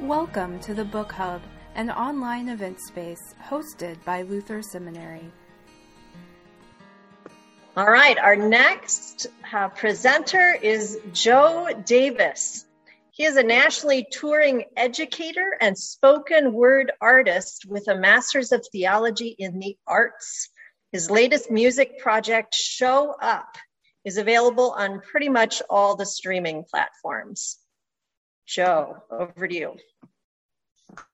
Welcome to the Book Hub, an online event space hosted by Luther Seminary. All right, our next uh, presenter is Joe Davis. He is a nationally touring educator and spoken word artist with a master's of theology in the arts. His latest music project, Show Up, is available on pretty much all the streaming platforms. Joe, over to you.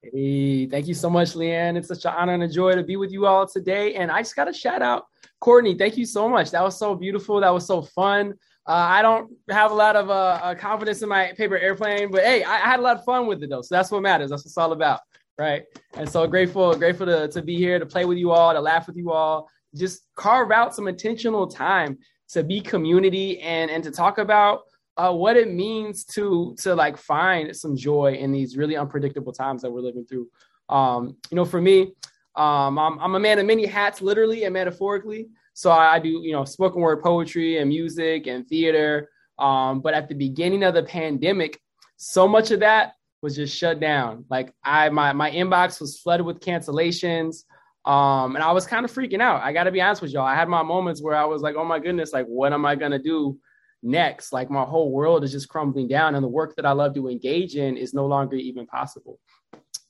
Hey, thank you so much, Leanne. It's such an honor and a joy to be with you all today. And I just got to shout out Courtney. Thank you so much. That was so beautiful. That was so fun. Uh, I don't have a lot of uh, uh, confidence in my paper airplane, but hey, I, I, had a lot of fun with it though. So that's what matters. That's what it's all about, right? And so grateful, grateful to, to be here, to play with you all, to laugh with you all, just carve out some intentional time to be community and and to talk about uh, what it means to to like find some joy in these really unpredictable times that we're living through. Um, you know, for me, um, I'm, I'm a man of many hats, literally and metaphorically. So I, I do, you know, spoken word poetry and music and theater. Um, but at the beginning of the pandemic, so much of that was just shut down. Like I, my my inbox was flooded with cancellations. Um, and I was kind of freaking out. I got to be honest with y'all. I had my moments where I was like, "Oh my goodness, like what am I gonna do next. Like my whole world is just crumbling down, and the work that I love to engage in is no longer even possible.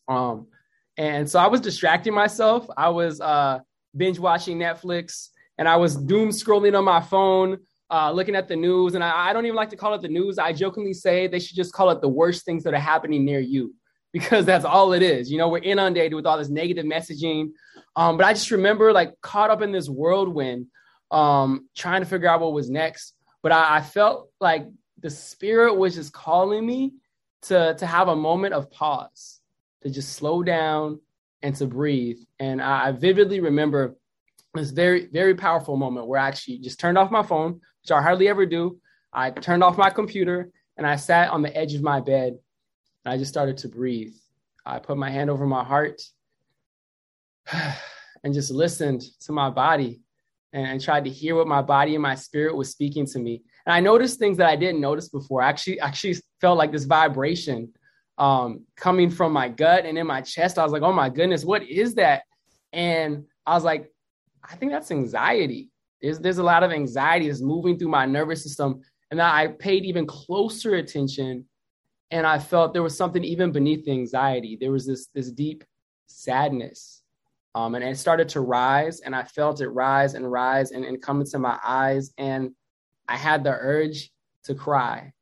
Um, and so I was distracting myself. I was uh, binge watching Netflix, and I was doom scrolling on my phone, uh, looking at the news. And I, I don't even like to call it the news. I jokingly say they should just call it the worst things that are happening near you, because that's all it is. You know, we're inundated with all this negative messaging. Um, but I just remember like caught up in this whirlwind, um, trying to figure out what was next but I, I felt like the spirit was just calling me to to have a moment of pause, to just slow down and to breathe. And I, I vividly remember this very very powerful moment where I actually just turned off my phone, which I hardly ever do. I turned off my computer and I sat on the edge of my bed and I just started to breathe. I put my hand over my heart and just listened to my body and tried to hear what my body and my spirit was speaking to me. And I noticed things that I didn't notice before. I actually, actually felt like this vibration um, coming from my gut and in my chest. I was like, oh my goodness, what is that? And I was like, I think that's anxiety. There's, there's a lot of anxiety that's moving through my nervous system. And I paid even closer attention and I felt there was something even beneath the anxiety. There was this, this deep sadness um, and it started to rise, and I felt it rise and rise and, and come into my eyes. And I had the urge to cry.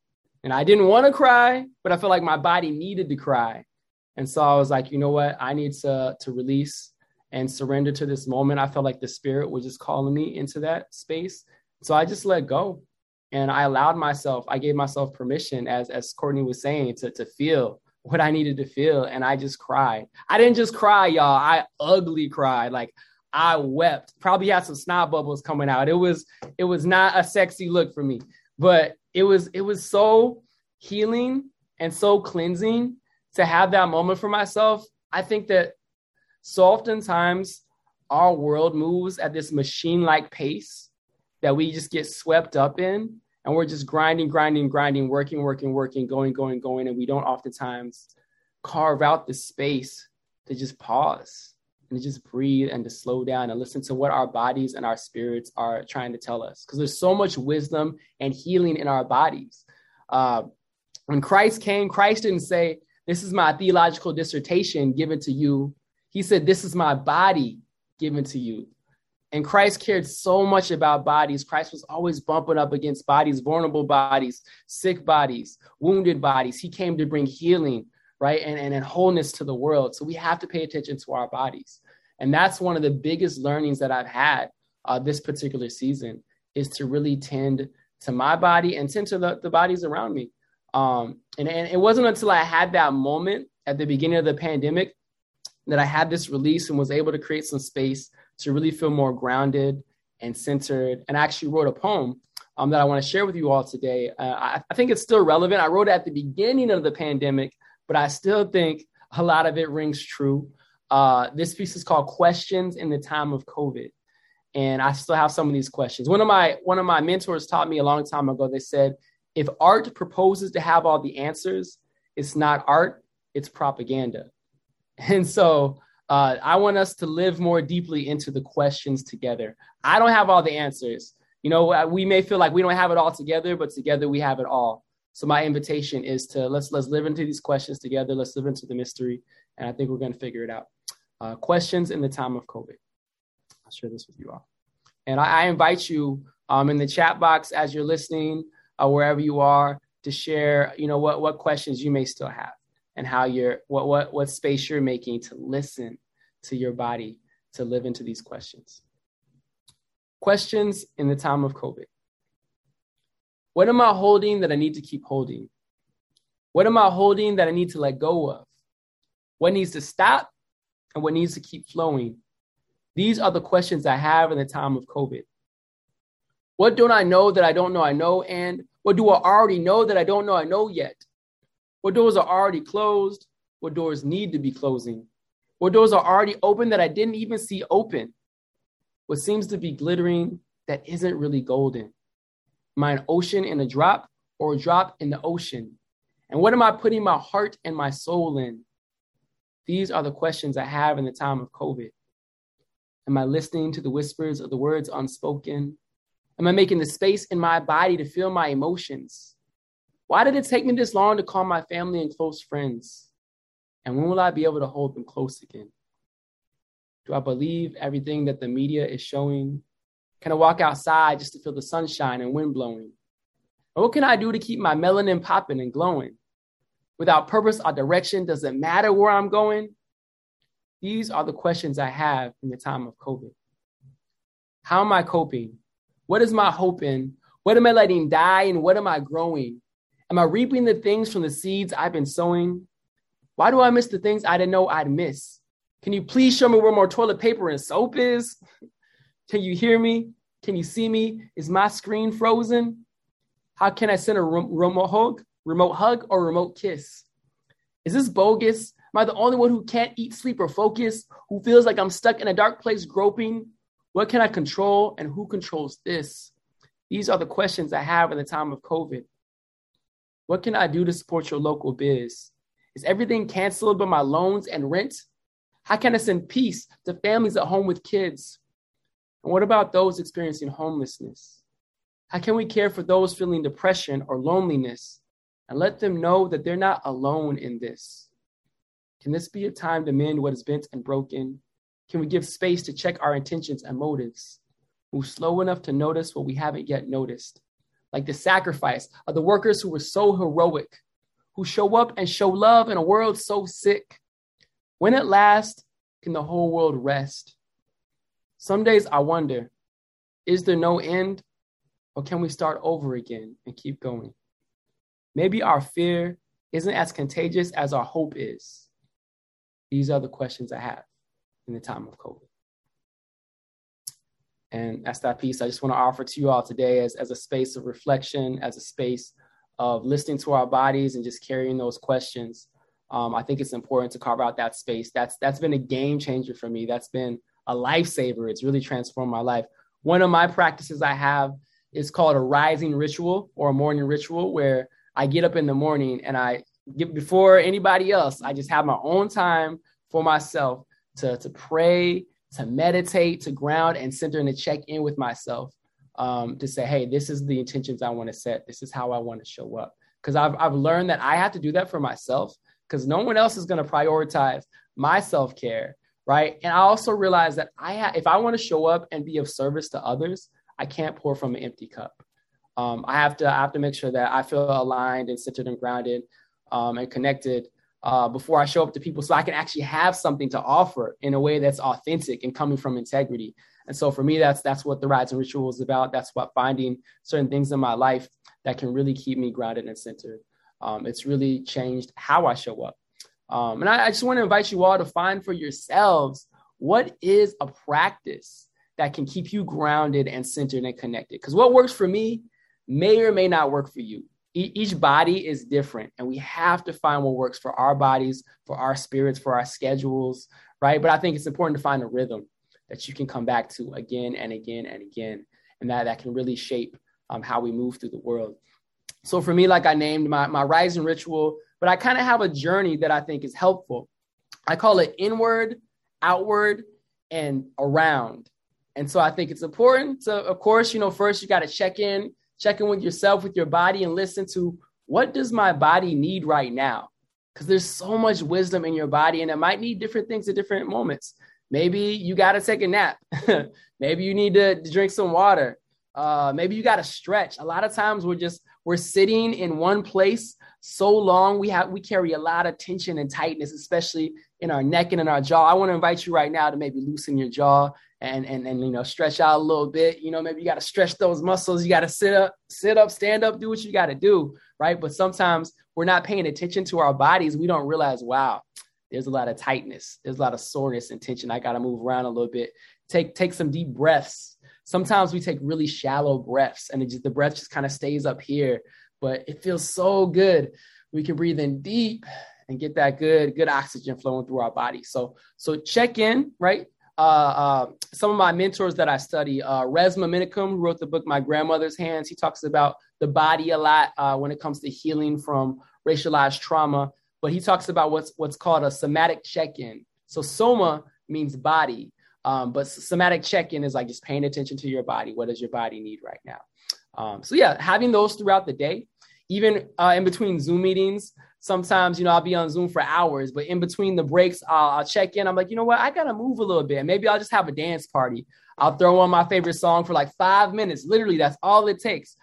And I didn't want to cry, but I felt like my body needed to cry. And so I was like, you know what? I need to, to release and surrender to this moment. I felt like the spirit was just calling me into that space. So I just let go. And I allowed myself, I gave myself permission, as, as Courtney was saying, to, to feel what I needed to feel. And I just cried. I didn't just cry, y'all. I ugly cried. Like I wept. Probably had some snot bubbles coming out. It was it was not a sexy look for me, but it was it was so healing and so cleansing to have that moment for myself. I think that so oftentimes our world moves at this machine-like pace that we just get swept up in and we're just grinding, grinding, grinding, working, working, working, going, going, going, and we don't oftentimes carve out the space to just pause and to just breathe and to slow down and listen to what our bodies and our spirits are trying to tell us. Because there's so much wisdom and healing in our bodies. Uh, when Christ came, Christ didn't say, This is my theological dissertation given to you. He said, This is my body given to you. And Christ cared so much about bodies. Christ was always bumping up against bodies, vulnerable bodies, sick bodies, wounded bodies. He came to bring healing, right? And, and, and wholeness to the world. So we have to pay attention to our bodies. And that's one of the biggest learnings that I've had uh, this particular season is to really tend to my body and tend to the, the bodies around me. Um, and, and it wasn't until I had that moment at the beginning of the pandemic that I had this release and was able to create some space to really feel more grounded and centered. And I actually wrote a poem um, that I want to share with you all today. Uh, I, I, think it's still relevant. I wrote it at the beginning of the pandemic, but I still think a lot of it rings true. Uh, this piece is called Questions in the Time of COVID. And I still have some of these questions. One of my one of my mentors taught me a long time ago. They said, if art proposes to have all the answers, it's not art, it's propaganda. And so uh, I want us to live more deeply into the questions together. I don't have all the answers. You know, we may feel like we don't have it all together, but together we have it all. So my invitation is to let's let's live into these questions together. Let's live into the mystery, and I think we're going to figure it out. Uh, questions in the time of COVID. I'll share this with you all, and I, I invite you um, in the chat box as you're listening, uh, wherever you are, to share. You know what what questions you may still have, and how you're what what what space you're making to listen to your body to live into these questions. Questions in the time of COVID. What am I holding that I need to keep holding? What am I holding that I need to let go of? What needs to stop and what needs to keep flowing? These are the questions I have in the time of COVID. What don't I know that I don't know I know? And what do I already know that I don't know I know yet? What doors are already closed? What doors need to be closing? What doors are already open that I didn't even see open? What seems to be glittering that isn't really golden? Am I an ocean in a drop or a drop in the ocean? And what am I putting my heart and my soul in? These are the questions I have in the time of COVID. Am I listening to the whispers of the words unspoken? Am I making the space in my body to feel my emotions? Why did it take me this long to call my family and close friends? And when will I be able to hold them close again? Do I believe everything that the media is showing? Can I walk outside just to feel the sunshine and wind blowing? What can I do to keep my melanin popping and glowing? Without purpose or direction, does it matter where I'm going? These are the questions I have in the time of COVID. How am I coping? What is my hope in? What am I letting die and what am I growing? Am I reaping the things from the seeds I've been sowing? Why do I miss the things I didn't know I'd miss? Can you please show me where more toilet paper and soap is? Can you hear me? Can you see me? Is my screen frozen? How can I send a remote hug, remote hug, or remote kiss? Is this bogus? Am I the only one who can't eat, sleep, or focus? Who feels like I'm stuck in a dark place groping? What can I control and who controls this? These are the questions I have in the time of COVID. What can I do to support your local biz? Is everything canceled but my loans and rent? How can I send peace to families at home with kids? And what about those experiencing homelessness? How can we care for those feeling depression or loneliness and let them know that they're not alone in this? Can this be a time to mend what is bent and broken? Can we give space to check our intentions and motives? Move slow enough to notice what we haven't yet noticed, like the sacrifice of the workers who were so heroic, who show up and show love in a world so sick. When at last can the whole world rest? Some days I wonder is there no end, or can we start over again and keep going? Maybe our fear isn't as contagious as our hope is. These are the questions I have in the time of COVID. And that's that piece I just want to offer to you all today as, as a space of reflection, as a space of listening to our bodies and just carrying those questions. Um, I think it's important to carve out that space. That's that's been a game changer for me. That's been a lifesaver. It's really transformed my life. One of my practices I have is called a rising ritual or a morning ritual where I get up in the morning and I get before anybody else, I just have my own time for myself to, to pray, to meditate, to ground and center and to check in with myself um, to say, hey, this is the intentions I want to set. This is how I want to show up. Because I've, I've learned that I have to do that for myself because no one else is going to prioritize my self care right? And I also realized that I ha- if I want to show up and be of service to others, I can't pour from an empty cup. Um, I have to I have to make sure that I feel aligned and centered and grounded um, and connected uh, before I show up to people, so I can actually have something to offer in a way that's authentic and coming from integrity. And so for me, that's that's what the Rising Ritual is about. That's what finding certain things in my life that can really keep me grounded and centered. Um, it's really changed how I show up. Um, and I, I just want to invite you all to find for yourselves what is a practice that can keep you grounded and centered and connected. Because what works for me may or may not work for you. Each body is different, and we have to find what works for our bodies, for our spirits, for our schedules, right? But I think it's important to find a rhythm that you can come back to again and again and again, and that, that can really shape um, how we move through the world. So for me, like I named my, my rising ritual but I kind of have a journey that I think is helpful. I call it inward, outward, and around. And so I think it's important to, of course, you know, first you got to check in, check in with yourself, with your body, and listen to what does my body need right now? Because there's so much wisdom in your body, and it might need different things at different moments. Maybe you got to take a nap. maybe you need to drink some water. Uh, maybe you got to stretch. A lot of times we're just we're sitting in one place so long. We have we carry a lot of tension and tightness, especially in our neck and in our jaw. I want to invite you right now to maybe loosen your jaw and and and you know stretch out a little bit. You know, maybe you got to stretch those muscles. You got to sit up, sit up, stand up, do what you got to do, right? But sometimes we're not paying attention to our bodies. We don't realize, wow, there's a lot of tightness. There's a lot of soreness and tension. I got to move around a little bit. Take take some deep breaths. Sometimes we take really shallow breaths, and just, the breath just kind of stays up here, but it feels so good. We can breathe in deep and get that good good oxygen flowing through our body. So so check in, right? Uh, uh, some of my mentors that I study, uh, Menakem, who wrote the book My Grandmother's Hands, he talks about the body a lot uh, when it comes to healing from racialized trauma but he talks about what's what's called a somatic check-in. So soma means body, um, but somatic check-in is like just paying attention to your body. What does your body need right now? Um, so yeah, having those throughout the day, even uh, in between Zoom meetings. Sometimes you know I'll be on Zoom for hours, but in between the breaks, I'll, I'll check in. I'm like, you know what? I gotta move a little bit. Maybe I'll just have a dance party. I'll throw on my favorite song for like five minutes. Literally, that's all it takes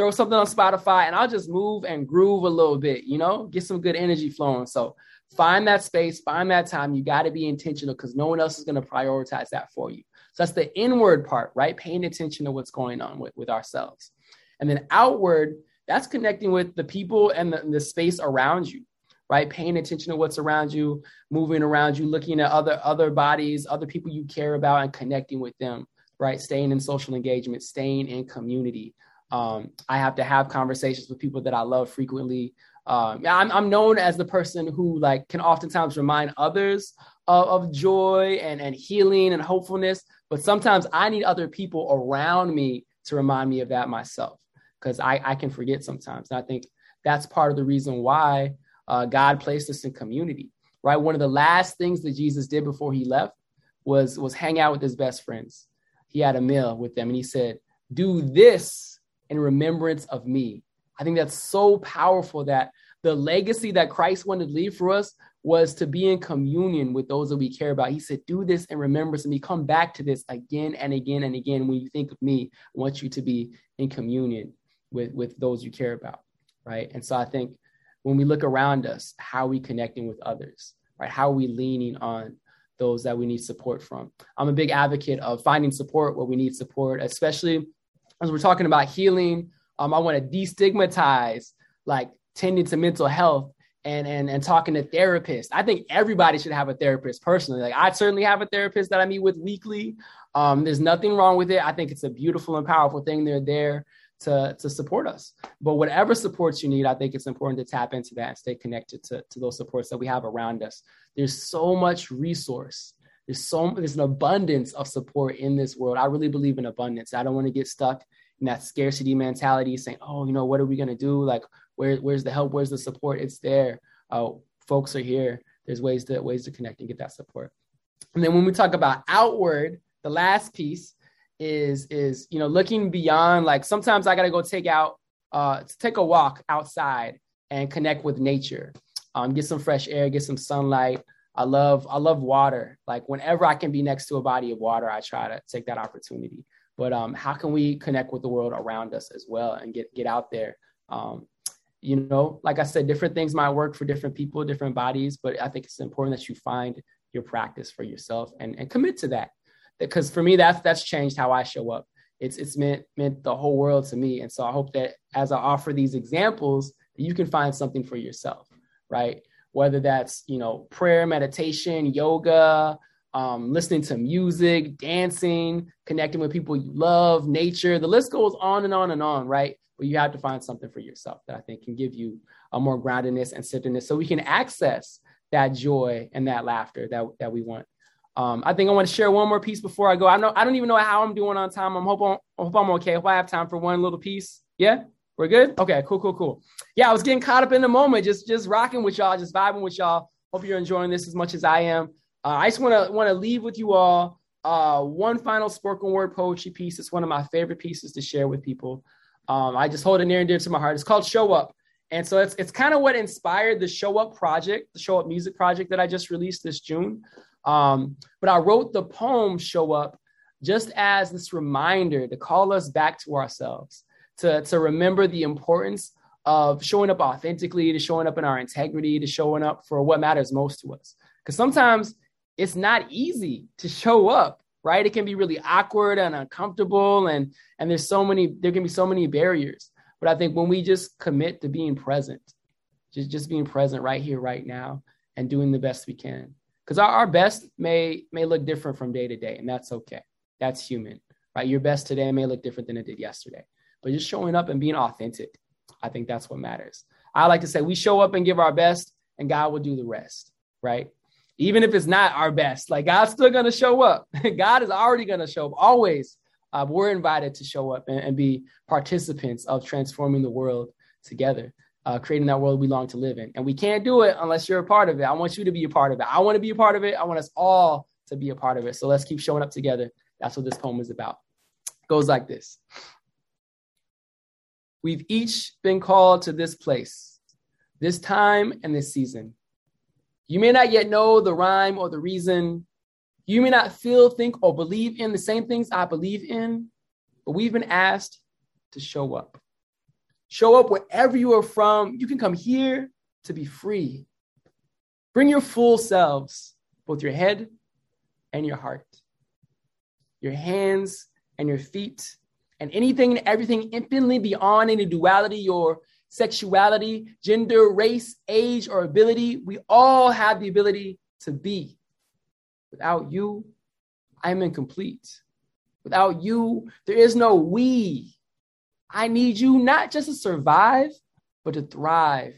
throw something on Spotify and I'll just move and groove a little bit, you know, get some good energy flowing. So find that space, find that time. You got to be intentional because no one else is going to prioritize that for you. So that's the inward part, right? Paying attention to what's going on with, with ourselves. And then outward, that's connecting with the people and the, the space around you, right? Paying attention to what's around you, moving around you, looking at other other bodies, other people you care about, and connecting with them, right? Staying in social engagement, staying in community, um, I have to have conversations with people that I love frequently. Um, I'm, I'm known as the person who like can oftentimes remind others of, of joy and, and healing and hopefulness, but sometimes I need other people around me to remind me of that myself because I, I can forget sometimes. And I think that's part of the reason why uh, God placed us in community, right? One of the last things that Jesus did before he left was was hang out with his best friends. He had a meal with them and he said, "Do this in remembrance of me. I think that's so powerful that the legacy that Christ wanted to leave for us was to be in communion with those that we care about. He said, Do this in remembrance of me. Come back to this again and again and again. When you think of me, I want you to be in communion with, with those you care about. Right. And so I think when we look around us, how are we connecting with others? Right? How are we leaning on those that we need support from? I'm a big advocate of finding support where we need support, especially as we're talking about healing, um, I want to destigmatize like tending to mental health and and and talking to therapists. I think everybody should have a therapist personally. Like I certainly have a therapist that I meet with weekly. Um, there's nothing wrong with it. I think it's a beautiful and powerful thing. They're there to to support us. But whatever supports you need, I think it's important to tap into that and stay connected to, to those supports that we have around us. There's so much resource there's so there's an abundance of support in this world. I really believe in abundance. I don't want to get stuck in that scarcity mentality, saying, "Oh, you know, what are we gonna do? Like, where where's the help? Where's the support? It's there. Uh, folks are here. There's ways to ways to connect and get that support." And then when we talk about outward, the last piece is is you know looking beyond. Like sometimes I gotta go take out uh, take a walk outside and connect with nature, um, get some fresh air, get some sunlight. I love I love water. Like whenever I can be next to a body of water, I try to take that opportunity. But um, how can we connect with the world around us as well and get get out there? Um, you know, like I said, different things might work for different people, different bodies, but I think it's important that you find your practice for yourself and, and commit to that. Because for me, that's that's changed how I show up. It's it's meant meant the whole world to me. And so I hope that as I offer these examples, you can find something for yourself, right? whether that's you know prayer meditation yoga um, listening to music dancing connecting with people you love nature the list goes on and on and on right but you have to find something for yourself that i think can give you a more groundedness and centeredness so we can access that joy and that laughter that, that we want um, I think I want to share one more piece before I go. I know I don't even know how I'm doing on time. I'm hope I'm, I hope I'm okay. If I have time for one little piece, yeah, We're good? Okay, cool, cool, cool. Yeah, I was getting caught up in the moment, just just rocking with y'all, just vibing with y'all. Hope you're enjoying this as much as I am. Uh, I just want to want to leave with you all uh, one final spoken word poetry piece. It's one of my favorite pieces to share with people. Um, I just hold it near and dear to my heart. It's called Show Up. And so it's, it's kind of what inspired the Show Up project, the Show Up music project that I just released this June. Um, but I wrote the poem Show Up just as this reminder to call us back to ourselves, to, to remember the importance of showing up authentically, to showing up in our integrity, to showing up for what matters most to us. Because sometimes it's not easy to show up, right? It can be really awkward and uncomfortable, and and there's so many, there can be so many barriers. But I think when we just commit to being present, just just being present right here, right now, and doing the best we can, because our, our best may may look different from day to day, and that's okay. That's human, right? Your best today may look different than it did yesterday, but just showing up and being authentic, I think that's what matters. I like to say we show up and give our best, and God will do the rest, right? Even if it's not our best, like God's still to show up. God is already to show up always. Uh, we're invited to show up and, and, be participants of transforming the world together, uh, creating that world we long to live in. And we can't do it unless you're a part of it. I want you to be a part of it. I want to be a part of it. I want us all to be a part of it. So let's keep showing up together that's what this poem is about. It goes like this We've each been called to this place, this time and this season. You may not yet know the rhyme or the reason. You may not feel, think, or believe in the same things I believe in, but we've been asked to show up. Show up wherever you are from. You can come here to be free. Bring your full selves, both your head and your heart your hands and your feet, and anything and everything infinitely beyond any duality, your sexuality, gender, race, age, or ability. We all have the ability to be. Without you, I am incomplete. Without you, there is no we. I need you not just to survive, but to thrive,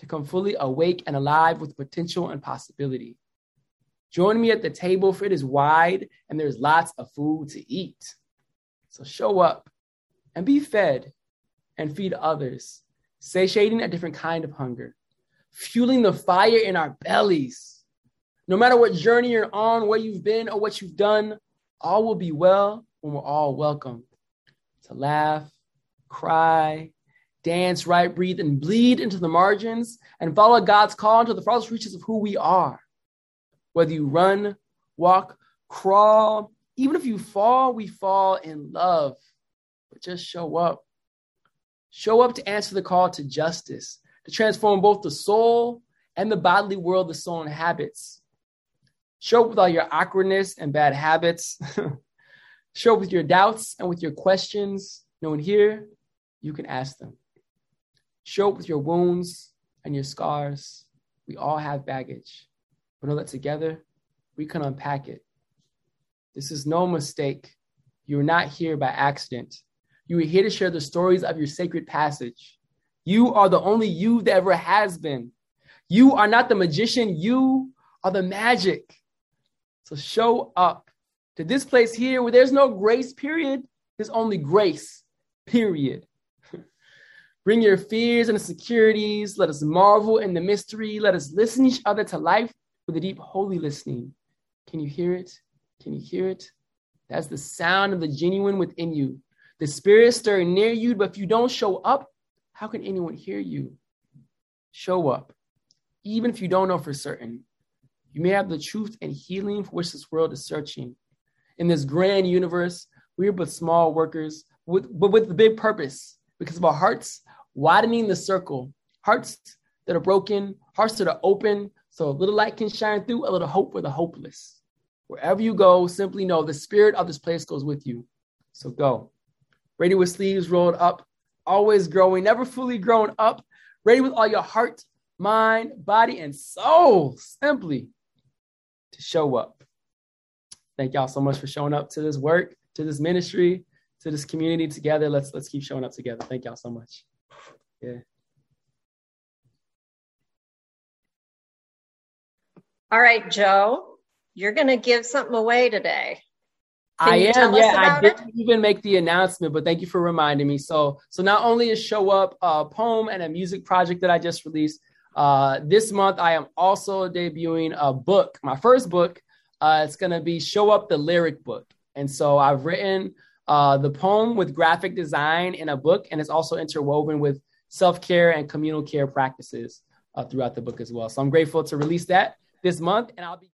to come fully awake and alive with potential and possibility. Join me at the table, for it is wide and there's lots of food to eat. So show up and be fed and feed others, satiating a different kind of hunger, fueling the fire in our bellies. No matter what journey you're on, where you've been, or what you've done, all will be well when we're all welcome to laugh, cry, dance, write, breathe, and bleed into the margins and follow God's call into the farthest reaches of who we are whether you run, walk, crawl, even if you fall, we fall in love. But just show up. Show up to answer the call to justice, to transform both the soul and the bodily world the soul inhabits. Show up with all your awkwardness and bad habits. Show up with your doubts and with your questions. No one here, you can ask them. Show up with your wounds and your scars. We all have baggage but know that together we can unpack it. This is no mistake. You are not here by accident. You are here to share the stories of your sacred passage. You are the only you that ever has been. You are not the magician, you are the magic. So show up to this place here where there's no grace period, there's only grace, period. Bring your fears and insecurities. Let us marvel in the mystery. Let us listen each other to life with a deep, holy listening. Can you hear it? Can you hear it? That's the sound of the genuine within you. The spirit stirring near you, but if you don't show up, how can anyone hear you? Show up, even if you don't know for certain. You may have the truth and healing for which this world is searching. In this grand universe, we are but small workers, with, but with the big purpose because of our hearts widening the circle. Hearts that are broken, hearts that are open, so a little light can shine through, a little hope for the hopeless. Wherever you go, simply know the spirit of this place goes with you. So go. Ready with sleeves rolled up, always growing, never fully grown up. Ready with all your heart, mind, body, and soul, simply to show up. Thank y'all so much for showing up to this work, to this ministry, to this community together. Let's let's keep showing up together. Thank y'all so much. Yeah. All right, Joe, you're going to give something away today. I am. Yeah, I didn't it? even make the announcement, but thank you for reminding me. So, so not only is Show Up a poem and a music project that I just released, uh, this month I am also debuting a book, my first book. Uh, it's going to be Show Up the Lyric Book. And so I've written uh, the poem with graphic design in a book, and it's also interwoven with self care and communal care practices uh, throughout the book as well. So I'm grateful to release that this month, and I'll be.